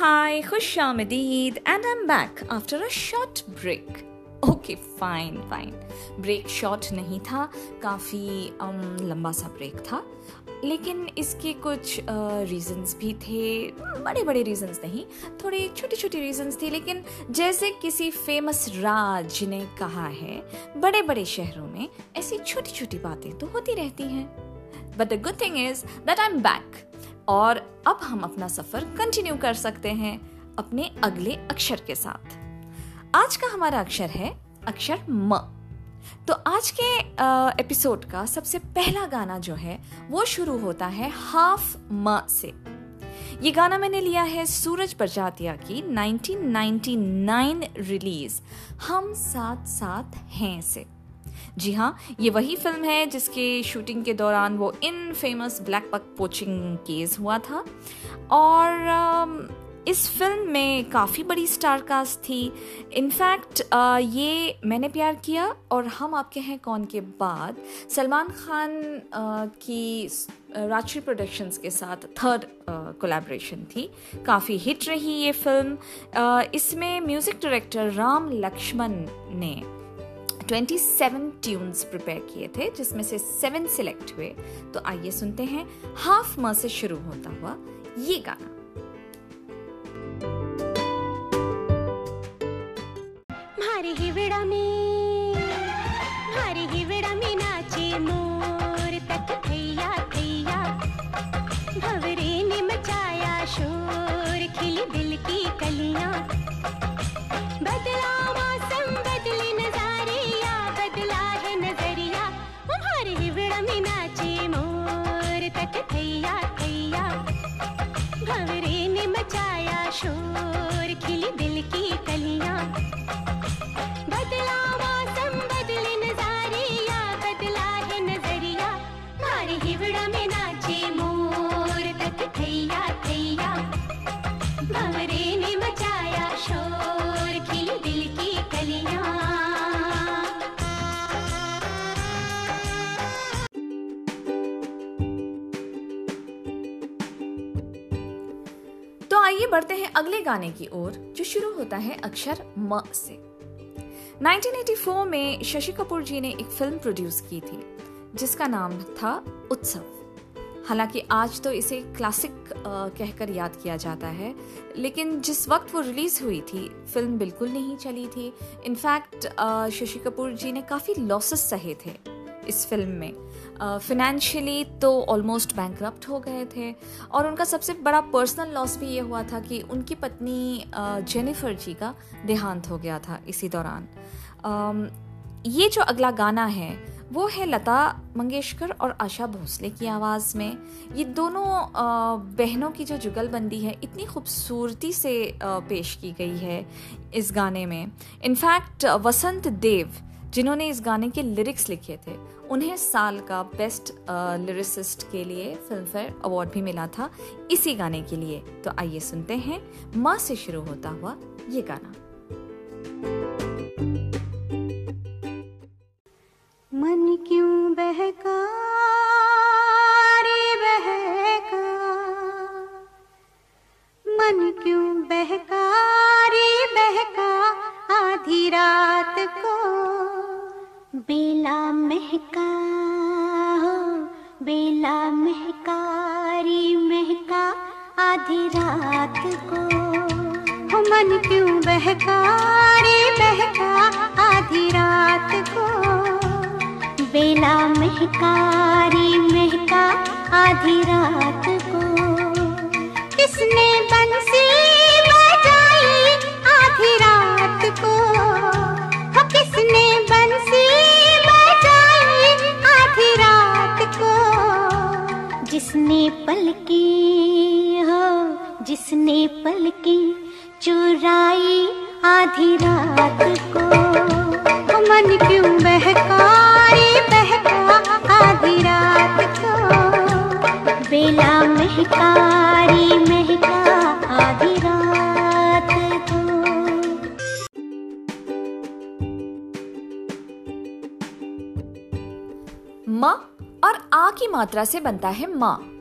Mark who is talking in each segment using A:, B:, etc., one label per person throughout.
A: hi, Khush and I'm back after a short break. Okay fine fine break short नहीं था काफ़ी um, लंबा सा ब्रेक था। लेकिन इसके कुछ रीजंस uh, भी थे। बड़े बड़े रीजंस नहीं थोड़े छोटे छोटे रीजंस थे लेकिन जैसे किसी फ़ेमस राज ने कहा है बड़े बड़े शहरों में ऐसी छोटी छोटी बातें तो होती रहती हैं। But the good thing is that I am back और अब हम अपना सफ़र कंटिन्यू कर सकते हैं अपने अगले अक्षर के साथ। आज का हमारा अक्षर है, अक्षर म। तो आज के एपिसोड का सबसे पहला गाना जो है, वो शुरू होता है हाफ़ म से। ये गाना मैंने लिया है सूरज प्रजातिया की 1999 रिलीज़, हम साथ साथ हैं से जी हाँ ये वही फ़िल्म है जिसके शूटिंग के दौरान वो in famous black buck poaching case हुआ था। और इस फ़िल्म में काफ़ी बड़ी स्टार कास्ट थी। इनफैक्ट ये मैंने प्यार किया और हम आपके हैं कौन के बाद? सलमान खान की राजश्री प्रोडक्शंस के साथ थर्ड कोलैबोरेशन थी। काफ़ी हिट रही ये फ़िल्म इसमें म्यूज़िक डायरेक्टर राम लक्ष्मण ने 27 ट्यून्स प्रिपेयर किए थे, जिसमें से सेवन सिलेक्ट हुए। तो आइए सुनते हैं हाफ़ म से शुरू होता हुआ ये गाना।
B: मारे ही विड़ा में।
A: आइए बढ़ते हैं अगले गाने की ओर, जो शुरू होता है अक्षर म से। 1984 में शशि कपूर जी ने एक फ़िल्म प्रोड्यूस की थी, जिसका नाम था उत्सव। हालाँकि आज तो इसे क्लासिक कहकर याद किया जाता है, लेकिन जिस वक्त वो रिलीज़ हुई थी, फ़िल्म बिल्कुल नहीं चली थी। इनफैक्ट शशि कपूर जी ने काफ़ी लॉसेस सहे थे इस फ़िल्म में। फिनेंशियली तो ऑलमोस्ट बैंक हो गए थे। और उनका सबसे बड़ा पर्सनल लॉस भी ये हुआ था कि उनकी पत्नी जेनिफर जी का देहांत हो गया था इसी दौरान। ये जो अगला गाना है, वो है लता मंगेशकर और आशा भोसले की आवाज़ में। ये दोनों बहनों की जो जुगलबंदी है, इतनी खूबसूरती से पेश की गई है इस गाने में। इनफैक्ट वसंत देव जिन्होंने इस गाने के लिरिक्स लिखे थे, उन्हें साल का बेस्ट लिरिसिस्ट के लिए फ़िल्म फेयर अवार्ड भी मिला था इसी गाने के लिए। तो आइए सुनते हैं, माँ से शुरू होता हुआ ये गाना।
B: मन क्यों बहका बहका? मन क्यों बहका बहका? आधी रात बेला महका हो, बेला महकारी महका, आधी रात को। हो मन क्यों बहकारी बहका, आधी रात को। बेला महकारी महका, आधी रात को। किसने बंसी पलकी हो जिसने पलकी चुराई आधी रात को। मन क्यों बहकारी बहका आधी रात को? बेला महकारी महका आधी रात को।
A: माँ और आ की मात्रा से बनता है माँ।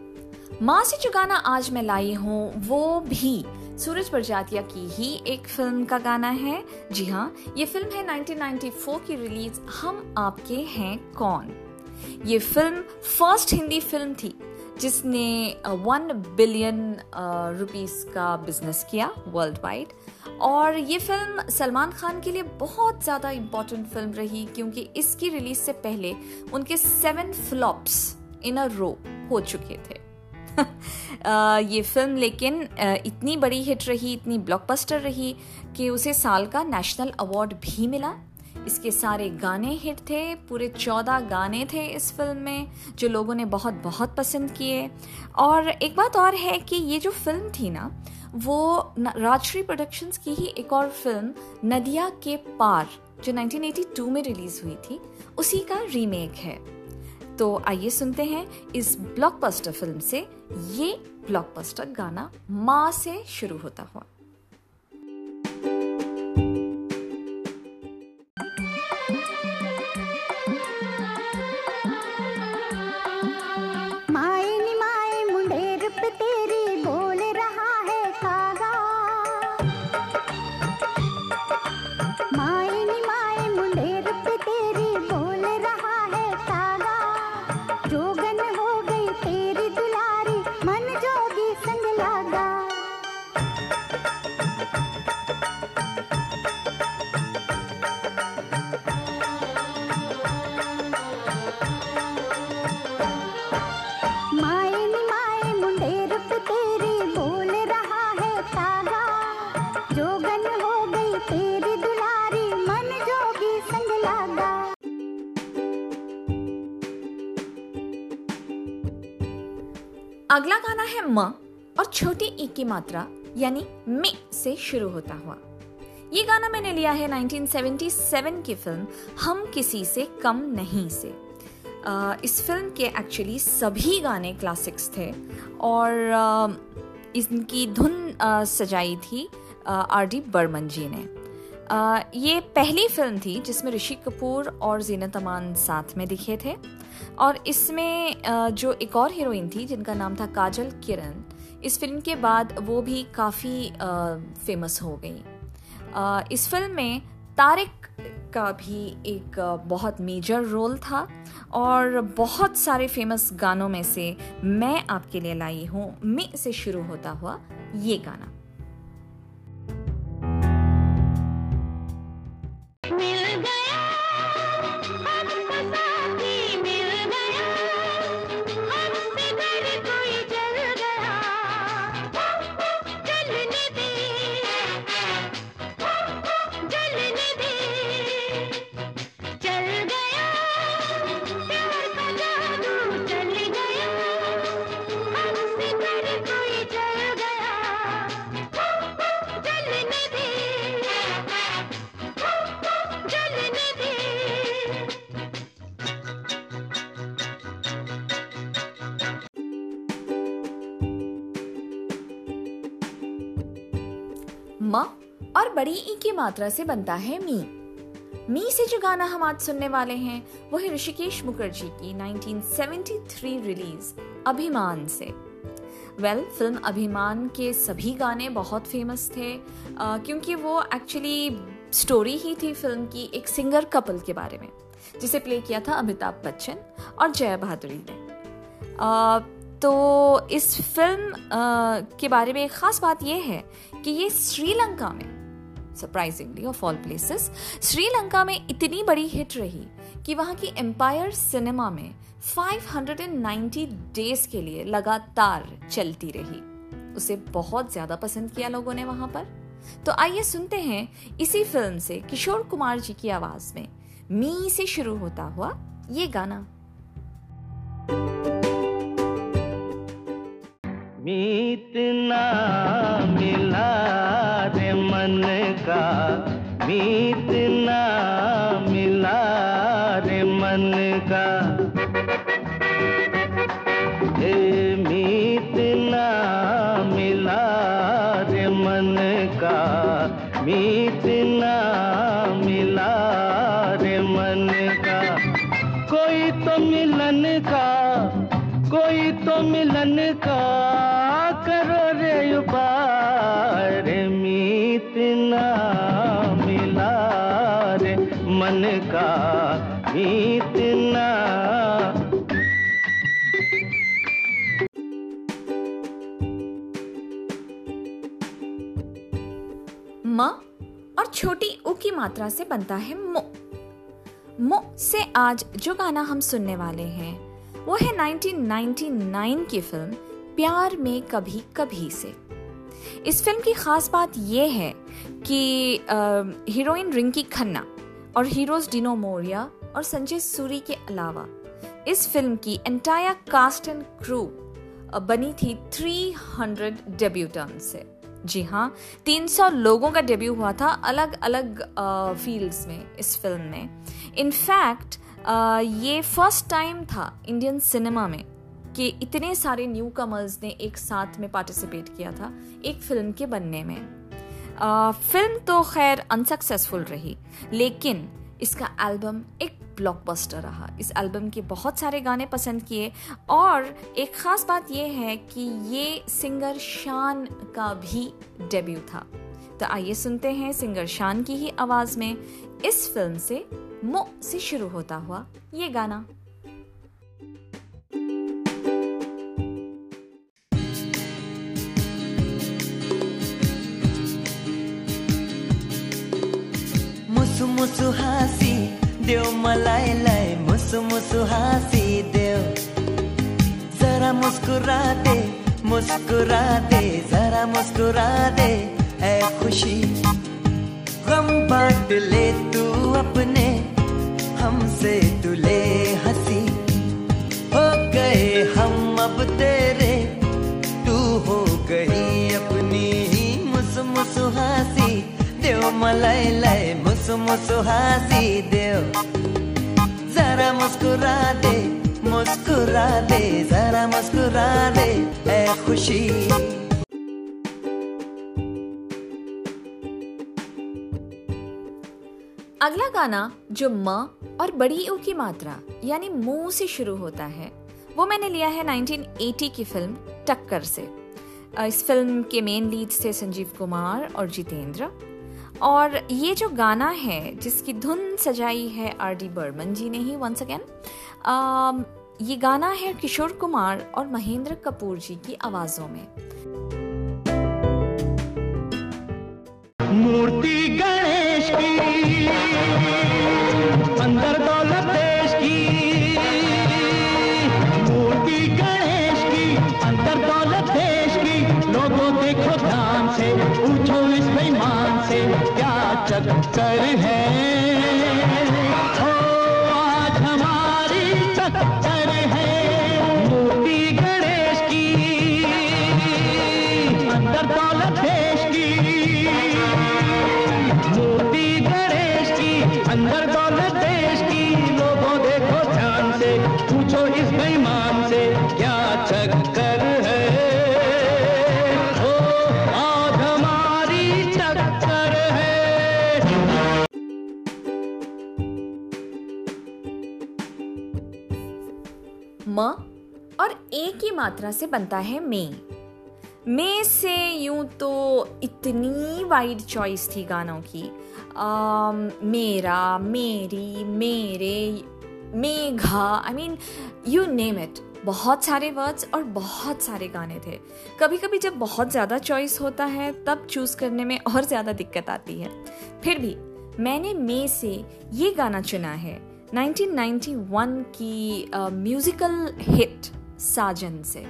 A: माँ से जो गाना आज मैं लाई हूँ, वो भी सूरज प्रजातिया की ही एक फ़िल्म का गाना है। जी हाँ ये फ़िल्म है 1994 की रिलीज़, हम आपके हैं कौन? ये फ़िल्म फ़र्स्ट हिंदी फ़िल्म थी, जिसने वन बिलियन रुपीस का बिज़नेस किया वर्ल्ड वाइड और ये फ़िल्म सलमान खान के लिए बहुत ज़्यादा इम्पोर्टेंट फ़िल्म रही, क्योंकि इसकी रिलीज़ से पहले उनके सेवन फ्लॉप्स इन अ रो हो चुके थे। ये फ़िल्म लेकिन इतनी बड़ी हिट रही, इतनी ब्लॉकबस्टर रही कि उसे साल का नेशनल अवार्ड भी मिला। इसके सारे गाने हिट थे, पूरे चौदह गाने थे इस फ़िल्म में, जो लोगों ने बहुत बहुत पसंद किए। और एक बात और है कि ये जो फ़िल्म थी ना, वो राजश्री प्रोडक्शंस की ही एक और फ़िल्म नदिया के पार जो 1982 में रिलीज़ हुई थी, उसी का रीमेक है। तो आइए सुनते हैं इस ब्लॉकबस्टर फ़िल्म से ये ब्लॉकबस्टर गाना माँ से शुरू होता हुआ। अगला गाना है म और छोटी ई की मात्रा, यानी मे से शुरू होता हुआ। ये गाना मैंने लिया है 1977 की फ़िल्म, हम किसी से कम नहीं से। इस फ़िल्म के एक्चुअली सभी गाने क्लासिक्स थे और इनकी धुन सजाई थी। आर डी बर्मन जी ने। ये पहली फ़िल्म थी जिसमें ऋषि कपूर और जीनत अमान साथ में दिखे थे। और इसमें जो एक और हीरोइन थी जिनका नाम था काजल किरण, इस फ़िल्म के बाद वो भी काफ़ी फ़ेमस हो गई। इस फ़िल्म में तारिक का भी एक बहुत मेजर रोल था और बहुत सारे फ़ेमस गानों में से मैं आपके लिए लाई हूँ। मे से शुरू होता हुआ ये गाना। म और बड़ी ई की मात्रा से बनता है मी। मी से जो गाना हम आज सुनने वाले हैं वो है ऋषिकेश मुखर्जी की 1973 रिलीज़ अभिमान से। वेल well, फ़िल्म अभिमान के सभी गाने बहुत फ़ेमस थे आ, क्योंकि वो एक्चुअली स्टोरी ही थी फ़िल्म की एक सिंगर कपल के बारे में जिसे प्ले किया था अमिताभ बच्चन और जया बहादुरी ने। तो इस फ़िल्म आ, के बारे में एक ख़ास बात यह है कि ये श्रीलंका में surprisingly of all places Sri Lanka में इतनी बड़ी हिट रही कि वहाँ की एम्पायर सिनेमा में 590 डेज़ के लिए लगातार चलती रही। उसे बहुत ज़्यादा पसंद किया लोगों ने वहाँ पर। तो आइए सुनते हैं इसी फ़िल्म से किशोर कुमार जी की आवाज़ में मी से शुरू होता हुआ ये गाना। छोटी उ की मात्रा से बनता है मो। मो से आज जो गाना हम सुनने वाले हैं, वो है 1999 की फ़िल्म प्यार में कभी कभी से। इस फ़िल्म की खास बात यह है कि हीरोइन रिंकी खन्ना और हीरोज डिनो मोरिया और संजय सूरी के अलावा इस फ़िल्म की एंटायर कास्ट एंड क्रू बनी थी 300 डेब्यूटर्न से। जी हाँ 300 लोगों का डेब्यू हुआ था अलग अलग फील्ड्स में इस फ़िल्म में। इनफैक्ट ये फ़र्स्ट टाइम था इंडियन सिनेमा में कि इतने सारे न्यू कमर्स ने एक साथ में पार्टिसिपेट किया था एक फ़िल्म के बनने में। आ, फ़िल्म तो खैर अनसक्सेसफुल रही लेकिन इसका एल्बम एक ब्लॉकबस्टर रहा। इस एल्बम के बहुत सारे गाने पसंद किए। और एक ख़ास बात यह है कि ये सिंगर शान का भी डेब्यू था। तो आइए सुनते हैं सिंगर शान की ही आवाज़ में। इस फ़िल्म से मो से शुरू होता हुआ ये गाना।
C: मुसु मुसु हासी देव, मलाई मुसु मुसु हासी देव। जरा मुस्कुरा दे मुस्कुरा दे जरा मुस्कुरा दे ऐ खुशी। गम बांट ले तू अपने, हमसे तुले हँसी। हो गए हम अब तेरे मलाई लाई मुसु मुसु हासी देव जरा मुस्कुरा दे मुस्कुरा दे, जरा मुस्कुरा दे खुशी।
A: अगला गाना जो म और बड़ी ऊ की मात्रा, यानी मुँह से शुरू होता है, वो मैंने लिया है 1980 की फ़िल्म टक्कर से। इस फ़िल्म के मेन लीड थे संजीव कुमार और जितेंद्र। और ये जो गाना है, जिसकी धुन सजाई है आर डी बर्मन जी ने ही वंस अगेन ये गाना है किशोर कुमार और महेंद्र कपूर जी की आवाज़ों में।
D: मूर्ति चक्कर है।
A: म और ए की मात्रा से बनता है मे। मे से यूँ तो इतनी वाइड चॉइस थी गानों की। आम, मेरा मेरी मेरे Megha I mean you name it बहुत सारे वर्ड्स और बहुत सारे गाने थे। कभी कभी जब बहुत ज़्यादा चॉइस होता है तब चूज़ करने में और ज़्यादा दिक्कत आती है। फिर भी मैंने मे से ये गाना चुना है। 1991 की म्यूजिकल हिट साजन से।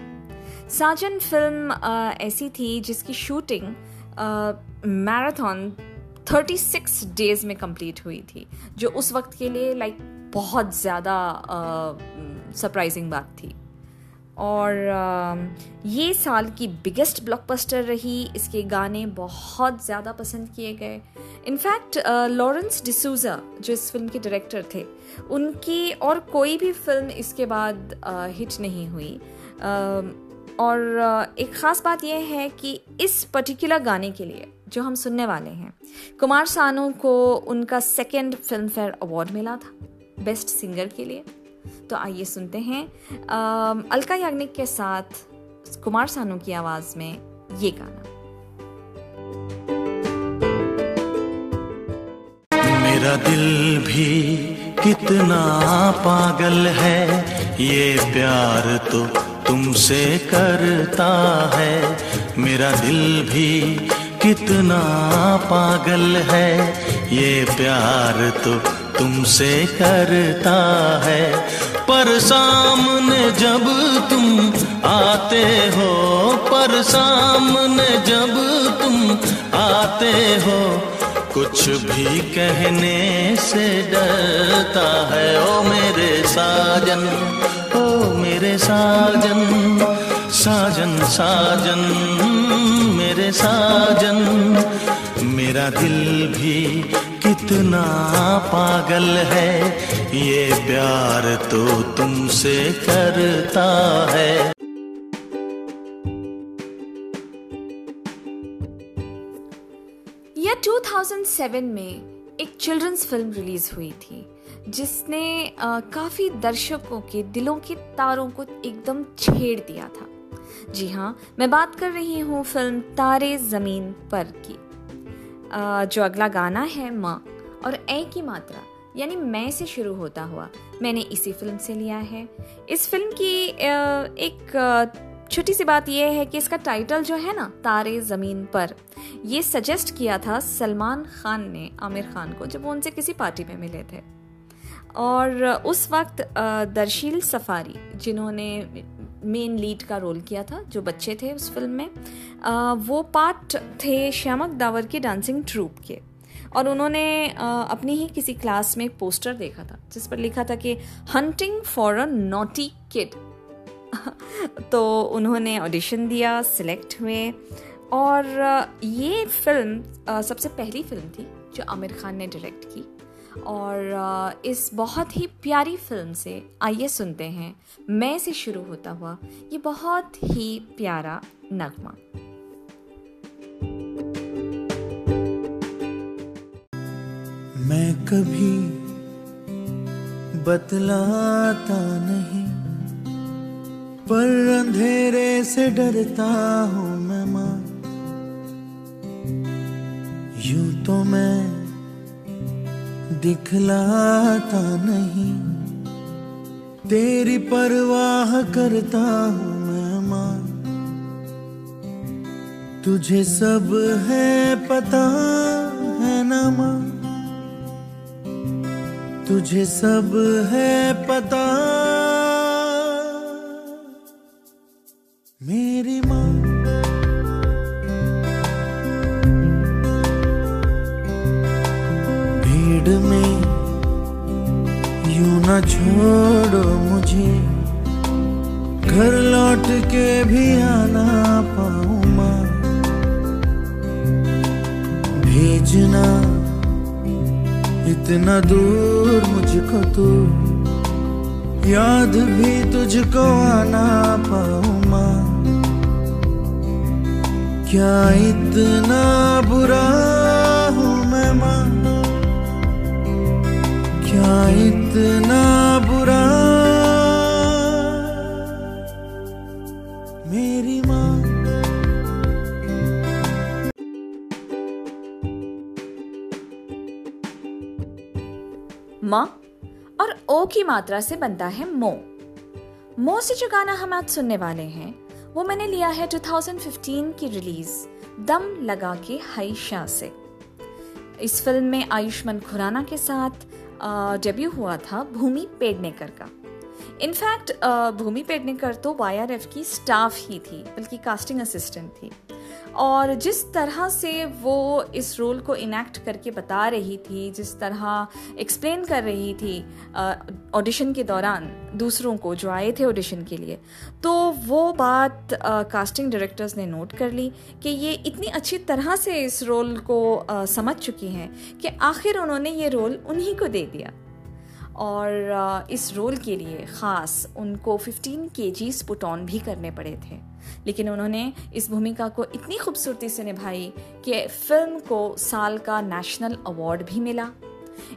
A: साजन फ़िल्म uh, ऐसी थी जिसकी शूटिंग मैराथन 36 डेज़ में कंप्लीट हुई थी जो उस वक्त के लिए लाइक बहुत ज़्यादा सरप्राइजिंग बात थी। और ये साल की बिगेस्ट ब्लॉकबस्टर रही। इसके गाने बहुत ज़्यादा पसंद किए गए। इनफैक्ट लॉरेंस डिसूजा जो इस फ़िल्म के डायरेक्टर थे, उनकी और कोई भी फ़िल्म इसके बाद हिट नहीं हुई। और एक ख़ास बात यह है कि इस पर्टिकुलर गाने के लिए जो हम सुनने वाले हैं, कुमार सानू को उनका सेकेंड फ़िल्म फेयर अवार्ड मिला था बेस्ट सिंगर के लिए। तो आइए सुनते हैं अलका याग्निक के साथ कुमार सानू की आवाज़ में ये गाना।
E: मेरा दिल भी कितना पागल है, ये प्यार तो तुमसे करता है। मेरा दिल भी
F: कितना पागल है, ये प्यार तो तुमसे करता है। सामने जब तुम आते हो, पर सामने जब तुम आते हो, कुछ भी कहने से डरता है। ओ मेरे साजन, ओ मेरे साजन साजन साजन, मेरे साजन, मेरा दिल भी कितना पागल है, ये प्यार तो तुमसे करता है।
A: यह 2007 में एक चिल्ड्रंस फ़िल्म रिलीज़ हुई थी, जिसने काफ़ी दर्शकों के दिलों के तारों को एकदम छेड़ दिया था। जी हाँ मैं बात कर रही हूँ फ़िल्म तारे ज़मीन पर की। जो अगला गाना है माँ, और ए की मात्रा, यानी मैं से शुरू होता हुआ, मैंने इसी फ़िल्म से लिया है। इस फ़िल्म की एक छोटी सी बात यह है कि इसका टाइटल जो है ना, तारे ज़मीन पर, ये सजेस्ट किया था सलमान खान ने, आमिर खान को, जब वो उनसे किसी पार्टी में मिले थे। और उस वक्त दर्शील सफारी, जिन्होंने मेन लीड का रोल किया था जो बच्चे थे उस फ़िल्म में। अ, वो पार्ट थे श्यामक दावर के डांसिंग ट्रूप के। और उन्होंने अपनी ही किसी क्लास में एक पोस्टर देखा था जिस पर लिखा था कि hunting for a naughty kid तो उन्होंने ऑडिशन दिया सिलेक्ट हुए। और ये फ़िल्म सबसे पहली फ़िल्म थी जो आमिर खान ने डायरेक्ट की। और इस बहुत ही प्यारी फ़िल्म से आइए सुनते हैं। मैं से शुरू होता हुआ ये बहुत ही प्यारा नगमा।
F: मैं कभी बतलाता नहीं, पर अंधेरे से डरता हूँ मैं, माँ। यूँ तो मैं दिखलाता नहीं। तेरी परवाह करता हूँ मैं माँ तुझे सब है पता है ना माँ तुझे सब है पता। मेरी छोड़ो मुझे। घर लौट के भी आना पाऊँ माँ। भेजना इतना दूर मुझको तू। याद भी तुझको आना पाऊँ माँ। क्या इतना बुरा हूँ मैं माँ? क्या इतना बुरा। मेरी माँ।
A: माँ, और ओ की मात्रा से बनता है मो मो से जो गाना हम आज सुनने वाले हैं, वो मैंने लिया है 2015 की रिलीज़, दम लगा के हाई शाह से। इस फ़िल्म में आयुष्मान खुराना के साथ डेब्यू हुआ था भूमि पेडनेकर का। इनफैक्ट भूमि पेडनेकर तो वाई की स्टाफ ही थी, बल्कि कास्टिंग असिस्टेंट थी। और जिस तरह से वो इस रोल को इनैक्ट करके बता रही थी जिस तरह एक्सप्लेन कर रही थी ऑडिशन के दौरान दूसरों को जो आए थे ऑडिशन के लिए तो वो बात कास्टिंग डायरेक्टर्स ने नोट कर ली कि ये इतनी अच्छी तरह से इस रोल को अ, समझ चुकी हैं कि आखिर उन्होंने ये रोल उन्हीं को दे दिया। और इस रोल के लिए ख़ास उनको 15 के पुट ऑन भी करने पड़े थे। लेकिन उन्होंने इस भूमिका को इतनी खूबसूरती से निभाई कि फ़िल्म को साल का नेशनल अवार्ड भी मिला।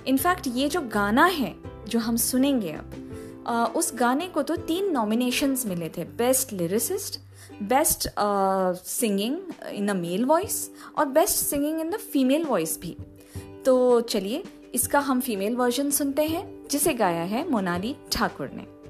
A: इनफैक्ट ये जो गाना है, जो हम सुनेंगे अब उस गाने को तो तीन नॉमिनेशंस मिले थे। Best lyricist best singing in the male voice और best singing in the female voice भी। तो चलिए, इसका हम फीमेल वर्जन सुनते हैं। जिसे गाया है मोनाली ठाकुर ने।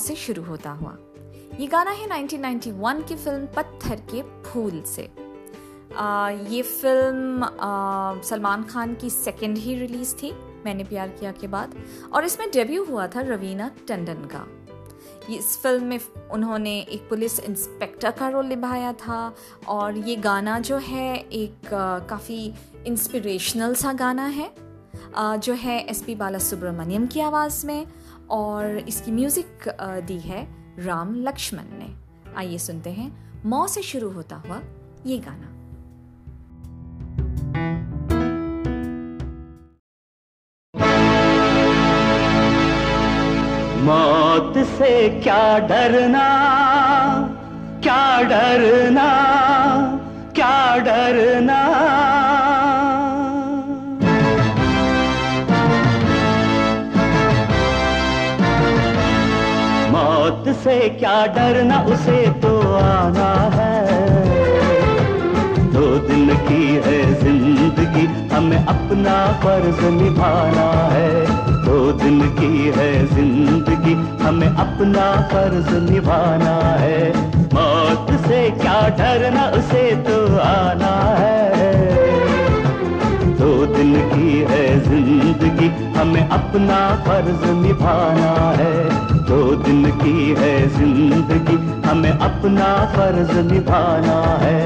G: से
A: शुरू होता हुआ। ये गाना है 1991 की फ़िल्म पत्थर के फूल से। आ, ये फ़िल्म सलमान खान की सेकेंड ही रिलीज़ थी मैंने प्यार किया के बाद। और इसमें डेब्यू हुआ था रवीना टंडन का। इस फ़िल्म में उन्होंने एक पुलिस इंस्पेक्टर का रोल निभाया था और ये गाना जो है एक काफ़ी इंस्पिरेशनल सा गाना है। जो है एस पी बाला सुब्रमण्यम की आवाज़ में। और इसकी म्यूज़िक दी है राम लक्ष्मण ने। आइए सुनते हैं, मौ से शुरू होता हुआ ये गाना।
H: मौत से क्या डरना क्या डरना क्या डरना? मौत से क्या डरना उसे तो आना है। दो दिन की है ज़िंदगी, हमें अपना फ़र्ज़ निभाना है। दो दिन की है ज़िंदगी, हमें अपना फ़र्ज़ निभाना है। मौत से क्या डरना उसे तो आना है। हमें अपना फ़र्ज़ निभाना है। दो दिन की है ज़िंदगी, हमें अपना फ़र्ज़ निभाना है।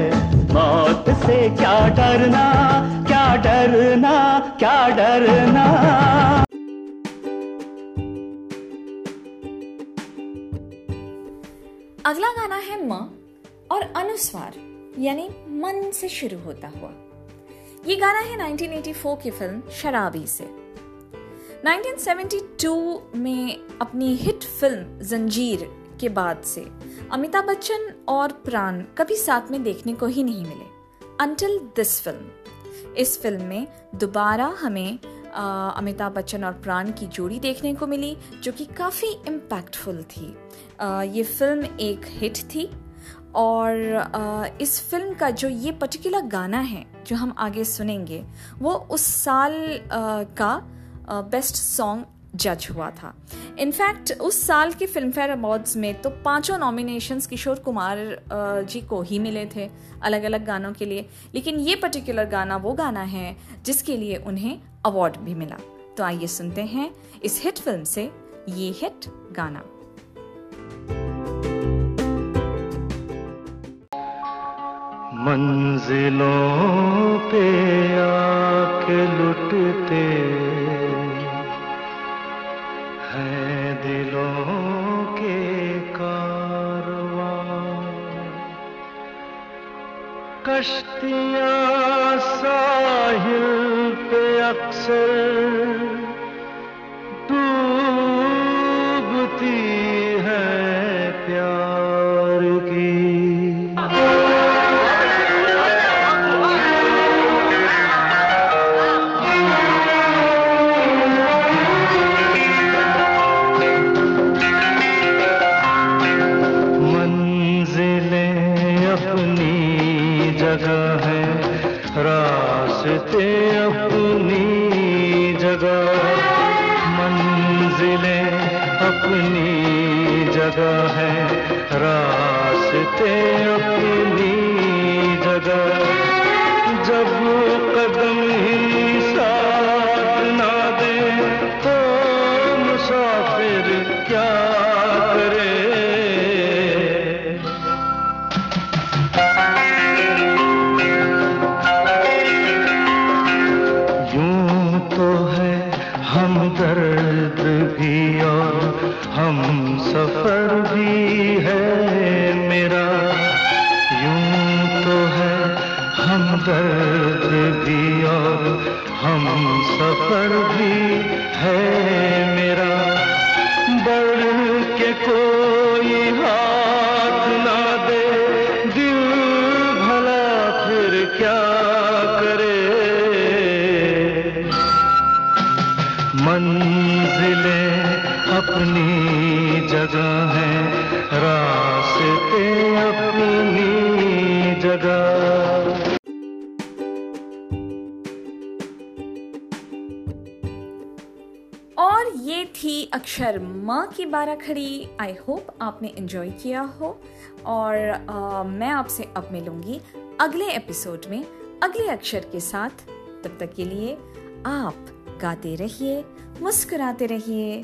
H: मौत से क्या डरना क्या डरना क्या डरना?
A: अगला गाना है म और अनुस्वार, यानी मन से शुरू होता हुआ। ये गाना है 1984 की फ़िल्म शराबी से। 1972 में अपनी हिट फ़िल्म जंजीर के बाद से अमिताभ बच्चन और प्राण कभी साथ में देखने को ही नहीं मिले अंटिल दिस फ़िल्म इस फ़िल्म में दोबारा हमें अमिताभ बच्चन और प्राण की जोड़ी देखने को मिली जो कि काफ़ी इम्पैक्टफुल थी। अ, ये फ़िल्म एक हिट थी और अ, इस फ़िल्म का जो ये पर्टिकुलर गाना है जो हम आगे सुनेंगे वो उस साल अ, का बेस्ट सॉन्ग जज हुआ था। इनफैक्ट उस साल के फ़िल्म फेयर अवार्ड्स में तो पाँचों नॉमिनेशंस किशोर कुमार जी को ही मिले थे अलग अलग गानों के लिए। लेकिन ये पर्टिकुलर गाना वो गाना है जिसके लिए उन्हें अवार्ड भी मिला। तो आइए सुनते हैं इस हिट फ़िल्म से ये हिट गाना।
H: मंजिलों पे आके लुटते कश्तियां साहिल जगह है। रास्ते अपनी जगह। मंजिलें अपनी जगह है। रास्ते अपनी जगह।
F: की
A: बारह खड़ी आई होप आपने इन्जॉय किया हो। और आ, मैं आपसे अब मिलूँगी अगले एपिसोड में अगले अक्षर के साथ। तब तक के लिए आप गाते रहिए मुस्कुराते रहिए।